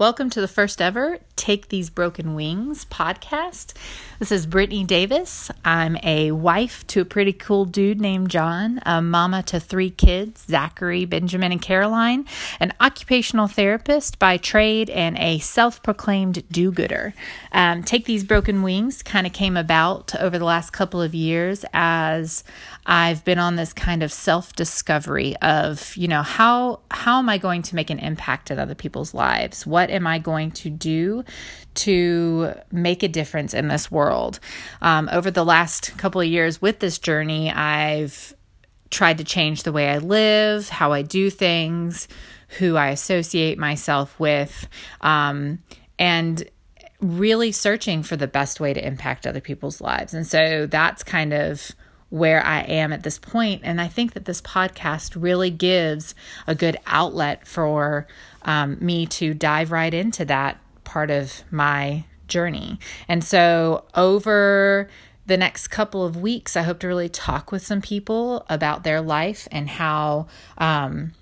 Welcome to the first ever Take These Broken Wings podcast. This is Brittany Davis. I'm a wife to a pretty cool dude named John, a mama to three kids Zachary, Benjamin, and Caroline, an occupational therapist by trade, and a self proclaimed do gooder. Um, Take These Broken Wings kind of came about over the last couple of years as I've been on this kind of self discovery of, you know, how, how am I going to make an impact in other people's lives? What am I going to do to make a difference in this world? Um, over the last couple of years with this journey, I've tried to change the way I live, how I do things, who I associate myself with, um, and really searching for the best way to impact other people's lives. And so that's kind of where I am at this point. And I think that this podcast really gives a good outlet for um, me to dive right into that part of my journey. And so over the next couple of weeks, I hope to really talk with some people about their life and how um,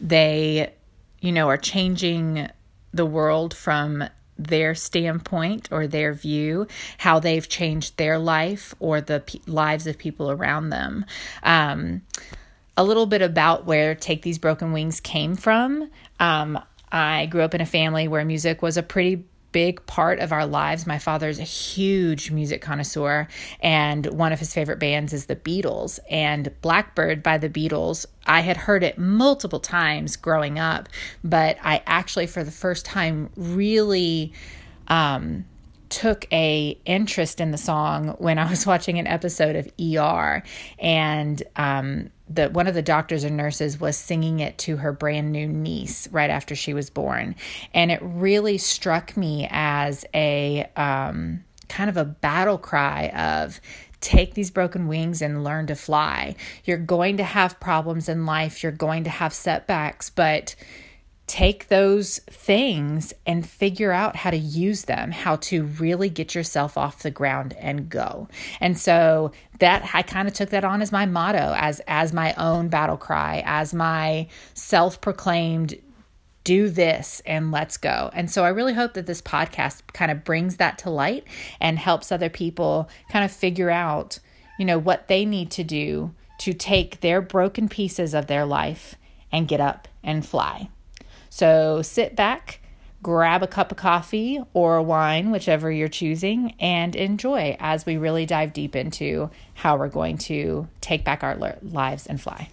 they, you know, are changing the world from their standpoint or their view, how they've changed their life or the p- lives of people around them. Um, a little bit about where Take These Broken Wings came from. Um, I grew up in a family where music was a pretty big part of our lives. My father's a huge music connoisseur, and one of his favorite bands is the Beatles. And Blackbird by the Beatles, I had heard it multiple times growing up, but I actually, for the first time, really. Um, took a interest in the song when I was watching an episode of ER, and um, the one of the doctors or nurses was singing it to her brand new niece right after she was born, and it really struck me as a um, kind of a battle cry of take these broken wings and learn to fly. You're going to have problems in life, you're going to have setbacks, but take those things and figure out how to use them, how to really get yourself off the ground and go. And so that I kind of took that on as my motto, as as my own battle cry, as my self-proclaimed do this and let's go. And so I really hope that this podcast kind of brings that to light and helps other people kind of figure out, you know, what they need to do to take their broken pieces of their life and get up and fly. So sit back, grab a cup of coffee or wine, whichever you're choosing, and enjoy as we really dive deep into how we're going to take back our lives and fly.